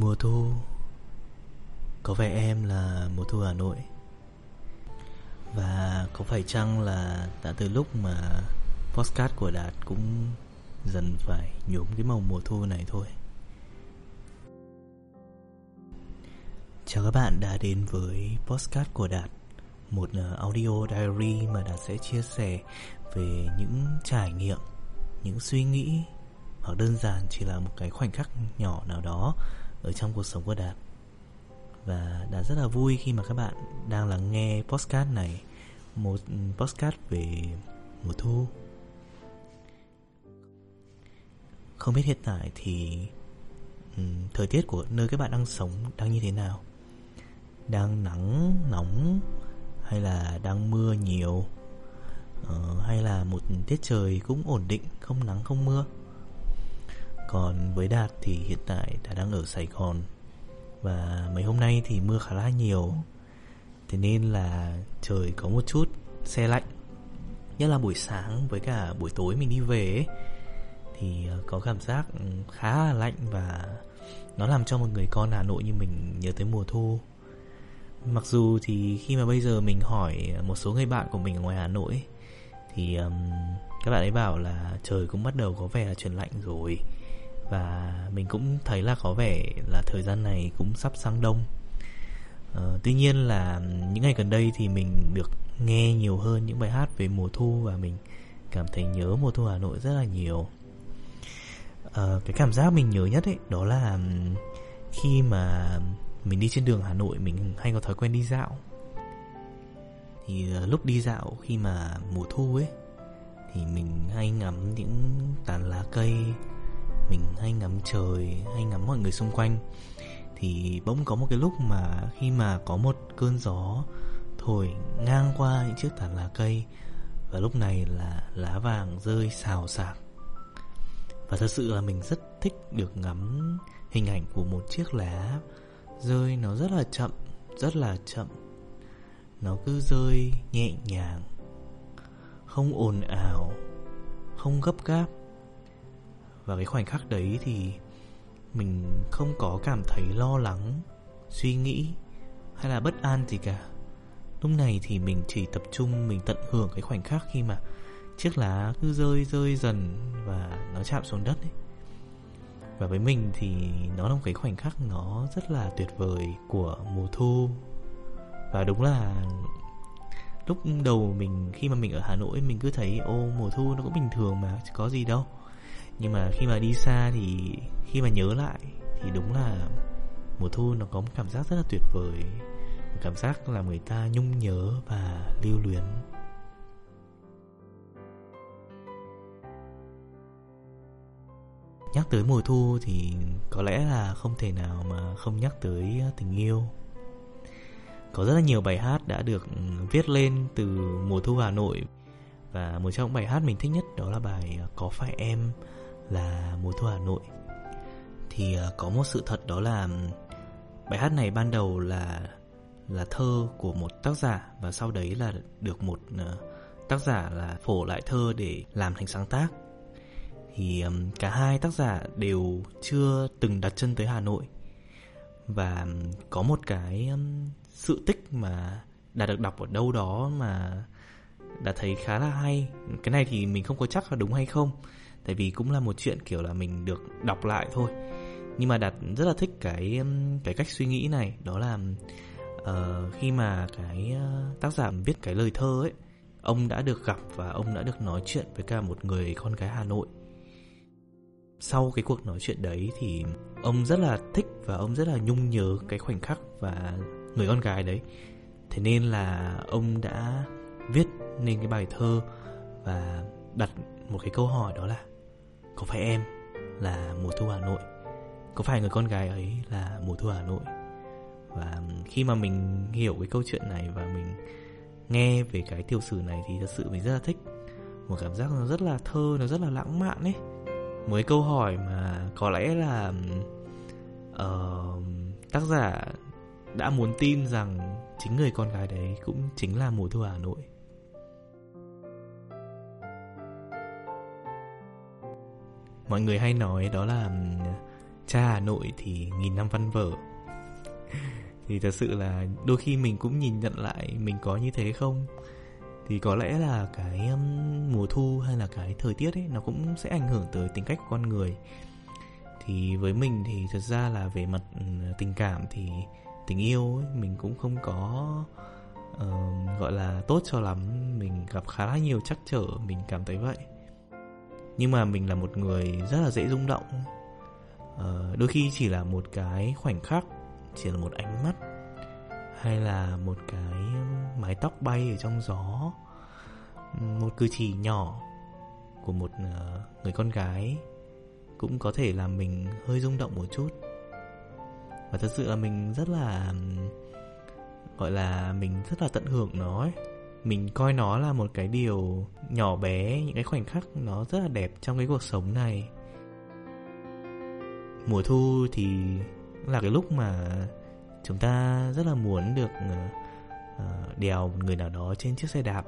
Mùa thu. Có vẻ em là mùa thu Hà Nội. Và có phải chăng là đã từ lúc mà Postcard của Đạt cũng dần phải nhuốm cái màu mùa thu này thôi? Chào các bạn đã đến với Postcard của Đạt, Một ờ, audio diary mà Đạt sẽ chia sẻ về những trải nghiệm, Những suy nghĩ. Hoặc đơn giản chỉ là một cái khoảnh khắc nhỏ nào đó ở trong cuộc sống của Đạt. Và Đạt rất là vui khi mà các bạn đang lắng nghe postcard này Một ừ, postcard về mùa thu. Không biết hiện tại thì um, thời tiết của nơi các bạn đang sống đang như thế nào? Đang nắng nóng hay là đang mưa nhiều? Uh, Hay là một tiết trời cũng ổn định không nắng không mưa? Còn với Đạt thì hiện tại đã đang ở Sài Gòn. Và mấy hôm nay thì mưa khá là nhiều. Thế nên là trời có một chút xe lạnh. Nhất là buổi sáng với cả buổi tối mình đi về ấy, Thì ờ, có cảm giác ừ, khá là lạnh và Nó làm cho một người con Hà Nội như mình nhớ tới mùa thu. Mặc dù thì khi mà bây giờ mình hỏi một số người bạn của mình ở ngoài Hà Nội Thì um, các bạn ấy bảo là trời cũng bắt đầu có vẻ là chuyển lạnh rồi và mình cũng thấy là có vẻ là thời gian này cũng sắp sang đông. Uh, tuy nhiên là những ngày gần đây thì mình được nghe nhiều hơn những bài hát về mùa thu và mình cảm thấy nhớ mùa thu hà nội rất là nhiều. Uh, cái cảm giác mình nhớ nhất ấy đó là khi mà mình đi trên đường hà nội mình hay có thói quen đi dạo. Thì uh, lúc đi dạo khi mà mùa thu ấy thì mình hay ngắm những tàn lá cây mình hay ngắm trời, hay ngắm mọi người xung quanh. Thì bỗng có một cái lúc mà khi mà có một cơn gió thổi ngang qua những chiếc tàn lá cây, và lúc này là lá vàng rơi xào xạc. Và thật sự là mình rất thích được ngắm hình ảnh của một chiếc lá rơi nó rất là chậm, rất là chậm. Nó cứ rơi nhẹ nhàng, không ồn ào, không gấp gáp và cái khoảnh khắc đấy thì mình không có cảm thấy lo lắng, suy nghĩ hay là bất an gì cả. Lúc này thì mình chỉ tập trung, mình tận hưởng cái khoảnh khắc khi mà chiếc lá cứ rơi rơi dần và nó chạm xuống đất ấy. Và với mình thì nó là một cái khoảnh khắc nó rất là tuyệt vời của mùa thu. Và đúng là lúc đầu mình, khi mà mình ở Hà Nội, mình cứ thấy, ô, mùa thu nó cũng bình thường mà, có gì đâu nhưng mà khi mà đi xa thì, khi mà nhớ lại thì đúng là mùa thu nó có một cảm giác rất là tuyệt vời. Một cảm giác làm người ta nhung nhớ và lưu luyến. Nhắc tới mùa thu thì có lẽ là không thể nào mà không nhắc tới tình yêu. Có rất là nhiều bài hát đã được viết lên từ mùa thu hà nội. Và một trong những bài hát mình thích nhất đó là bài có phải em? Là mùa thu Hà Nội. Thì à, có một sự thật đó là bài hát này ban đầu là là thơ của một tác giả và sau đấy là được một à, tác giả là phổ lại thơ để làm thành sáng tác. Thì cả hai tác giả đều chưa từng đặt chân tới Hà Nội. Và có một cái sự tích mà đã được đọc ở đâu đó mà đã thấy khá là hay. Cái này thì mình không có chắc là đúng hay không tại vì cũng là một chuyện kiểu là mình được đọc lại thôi. Nhưng mà đạt rất là thích cái cái cách suy nghĩ này. Đó là uh, khi mà cái ờ, tác giả viết cái lời thơ ấy ông đã được gặp và ông đã được nói chuyện với cả một người con gái hà nội. Sau cái cuộc nói chuyện đấy thì ông rất là thích và ông rất là nhung nhớ cái khoảnh khắc và người con gái đấy. Thế nên là ông đã viết nên cái bài thơ và đặt một cái câu hỏi đó là có phải em là mùa thu Hà Nội? Có phải người con gái ấy là mùa thu Hà Nội? Và khi mà mình hiểu cái câu chuyện này Và mình nghe về cái tiểu sử này Thì thật sự mình rất là thích. Một cảm giác nó rất là thơ Nó rất là lãng mạn ấy. Một cái câu hỏi mà có lẽ là uh, Tác giả đã muốn tin rằng Chính người con gái đấy cũng chính là mùa thu Hà Nội. Mọi người hay nói đó là cha Hà Nội thì nghìn năm văn vở. Thì thật sự là đôi khi mình cũng nhìn nhận lại mình có như thế không? Thì có lẽ là cái mùa thu hay là cái thời tiết ấy nó cũng sẽ ảnh hưởng tới tính cách của con người. Thì với mình thì thật ra là về mặt tình cảm thì tình yêu ấy, mình cũng không có uh, gọi là tốt cho lắm. Mình gặp khá là nhiều trắc trở mình cảm thấy vậy nhưng mà mình là một người rất là dễ rung động ờ, đôi khi chỉ là một cái khoảnh khắc chỉ là một ánh mắt hay là một cái mái tóc bay ở trong gió một cử chỉ nhỏ của một ờ, người con gái cũng có thể làm mình hơi rung động một chút và thật sự là mình rất là gọi là mình rất là tận hưởng nó ấy mình coi nó là một cái điều nhỏ bé, những cái khoảnh khắc nó rất là đẹp trong cái cuộc sống này. Mùa thu thì là cái lúc mà chúng ta rất là muốn được ờ, ờ, đèo người nào đó trên chiếc xe đạp,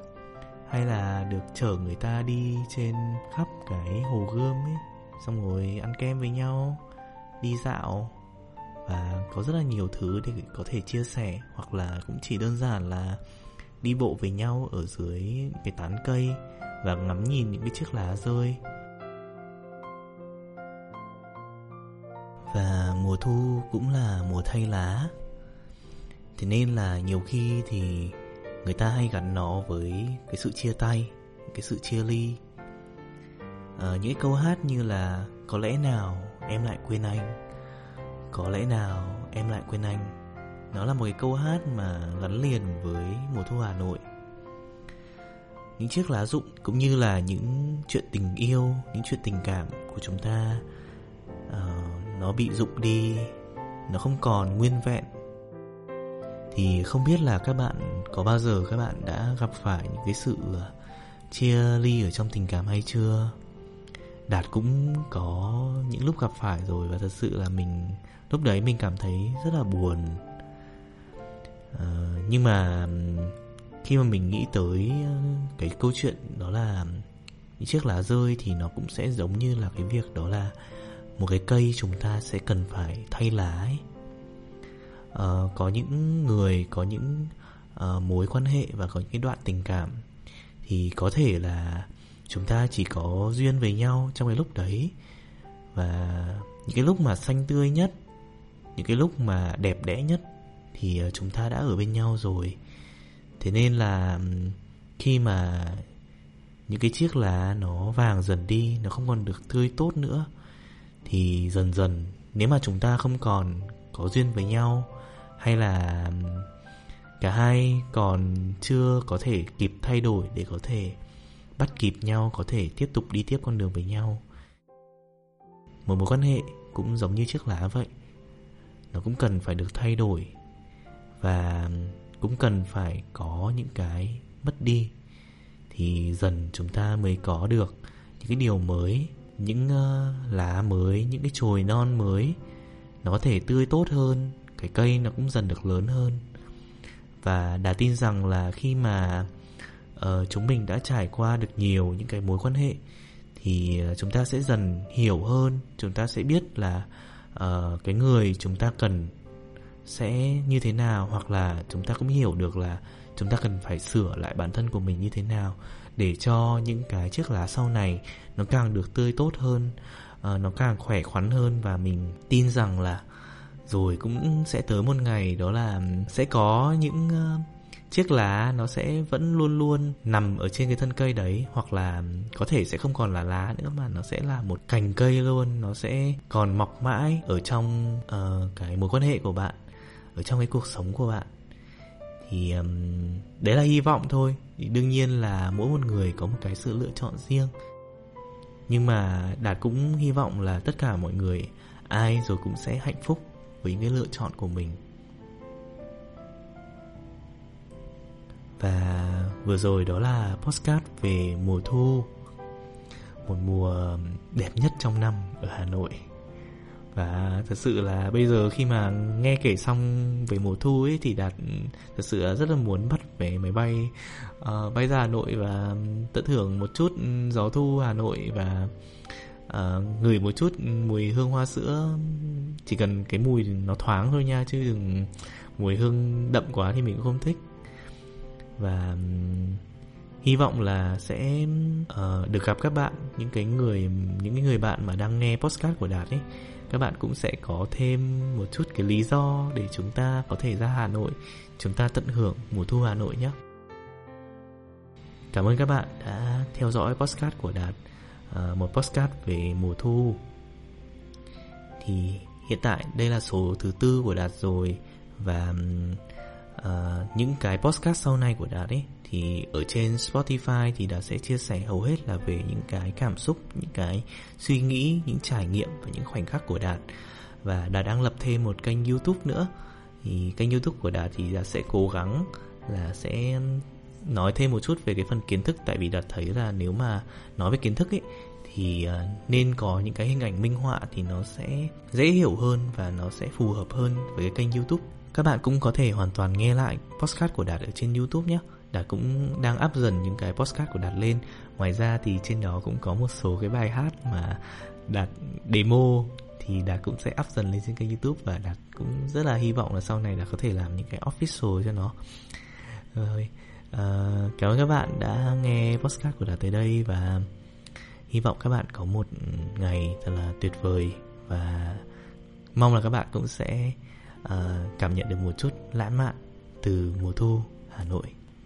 hay là được chở người ta đi trên khắp cái hồ gươm ấy, xong rồi ăn kem với nhau, đi dạo, và có rất là nhiều thứ để có thể chia sẻ, hoặc là cũng chỉ đơn giản là đi bộ với nhau ở dưới cái tán cây và ngắm nhìn những cái chiếc lá rơi. Và mùa thu cũng là mùa thay lá. Thế nên là nhiều khi thì người ta hay gắn nó với cái sự chia tay cái sự chia ly. À, những câu hát như là có lẽ nào em lại quên anh? Có lẽ nào em lại quên anh? Nó là một cái câu hát mà gắn liền với mùa thu hà nội. Những chiếc lá rụng cũng như là những chuyện tình yêu những chuyện tình cảm của chúng ta uh, nó bị rụng đi nó không còn nguyên vẹn. Thì không biết là các bạn có bao giờ các bạn đã gặp phải những cái sự ờ, chia ly ở trong tình cảm hay chưa? Đạt cũng có những lúc gặp phải rồi và thật sự là mình lúc đấy mình cảm thấy rất là buồn à, nhưng mà khi mà mình nghĩ tới ờ, cái câu chuyện đó là những chiếc lá rơi thì nó cũng sẽ giống như là cái việc đó là một cái cây chúng ta sẽ cần phải thay lá ấy. Uh, có những người có những uh, mối quan hệ và có những cái đoạn tình cảm thì có thể là chúng ta chỉ có duyên với nhau trong cái lúc đấy. Và những cái lúc mà xanh tươi nhất những cái lúc mà đẹp đẽ nhất thì ờ, chúng ta đã ở bên nhau rồi. Thế nên là khi mà những cái chiếc lá nó vàng dần đi, nó không còn được tươi tốt nữa, thì dần dần nếu mà chúng ta không còn có duyên với nhau hay là cả hai còn chưa có thể kịp thay đổi để có thể bắt kịp nhau, có thể tiếp tục đi tiếp con đường với nhau, một mối quan hệ cũng giống như chiếc lá vậy. Nó cũng cần phải được thay đổi và cũng cần phải có những cái mất đi thì dần chúng ta mới có được những cái điều mới những uh, lá mới những cái chồi non mới. Nó có thể tươi tốt hơn cái cây nó cũng dần được lớn hơn. Và đã tin rằng là khi mà uh, chúng mình đã trải qua được nhiều những cái mối quan hệ thì uh, chúng ta sẽ dần hiểu hơn chúng ta sẽ biết là uh, cái người chúng ta cần sẽ như thế nào hoặc là chúng ta cũng hiểu được là chúng ta cần phải sửa lại bản thân của mình như thế nào để cho những cái chiếc lá sau này nó càng được tươi tốt hơn uh, nó càng khỏe khoắn hơn. Và mình tin rằng là rồi cũng sẽ tới một ngày đó là sẽ có những uh, chiếc lá nó sẽ vẫn luôn luôn nằm ở trên cái thân cây đấy hoặc là có thể sẽ không còn là lá nữa mà nó sẽ là một cành cây luôn. Nó sẽ còn mọc mãi ở trong uh, cái mối quan hệ của bạn ở trong cái cuộc sống của bạn. Thì um, đấy là hy vọng thôi. Thì đương nhiên là mỗi một người có một cái sự lựa chọn riêng. Nhưng mà đạt cũng hy vọng là tất cả mọi người ai rồi cũng sẽ hạnh phúc với những cái lựa chọn của mình. Và vừa rồi đó là postcard về mùa thu. Một mùa đẹp nhất trong năm ở hà nội và thật sự là bây giờ khi mà nghe kể xong về mùa thu ấy thì đạt thật sự rất là muốn bắt vé máy bay uh, bay ra hà nội và tận hưởng một chút gió thu hà nội và uh, ngửi một chút mùi hương hoa sữa. Chỉ cần cái mùi nó thoáng thôi nha chứ đừng mùi hương đậm quá thì mình cũng không thích. Và hy vọng là sẽ uh, được gặp các bạn những cái người những cái người bạn mà đang nghe postcard của đạt ấy. Các bạn cũng sẽ có thêm một chút cái lý do để chúng ta có thể ra Hà Nội chúng ta tận hưởng mùa thu Hà Nội nhé. Cảm ơn các bạn đã theo dõi postcard của đạt uh, một postcard về mùa thu. Thì hiện tại đây là số thứ tư của đạt rồi và uh, những cái postcard sau này của đạt ấy thì ở trên Spotify thì đã sẽ chia sẻ hầu hết là về những cái cảm xúc, những cái suy nghĩ, những trải nghiệm và những khoảnh khắc của Đạt. Và Đạt đang lập thêm một kênh YouTube nữa. Thì kênh YouTube của Đạt thì Đạt sẽ cố gắng là sẽ nói thêm một chút về cái phần kiến thức tại vì Đạt thấy là nếu mà nói về kiến thức ấy thì à, nên có những cái hình ảnh minh họa thì nó sẽ dễ hiểu hơn và nó sẽ phù hợp hơn với cái kênh YouTube. Các bạn cũng có thể hoàn toàn nghe lại podcast của Đạt ở trên YouTube nhé. Đạt cũng đang áp dần những cái postcard của Đạt lên. Ngoài ra thì trên đó cũng có một số cái bài hát mà Đạt demo thì Đạt cũng sẽ up dần lên trên kênh youtube Và Đạt cũng rất là hy vọng là sau này Đạt có thể làm những cái official cho nó. Rồi uh, Cảm ơn các bạn đã nghe postcard của Đạt tới đây Và hy vọng các bạn có một ngày thật là tuyệt vời Và mong là các bạn cũng sẽ uh, cảm nhận được một chút lãng mạn từ mùa thu Hà Nội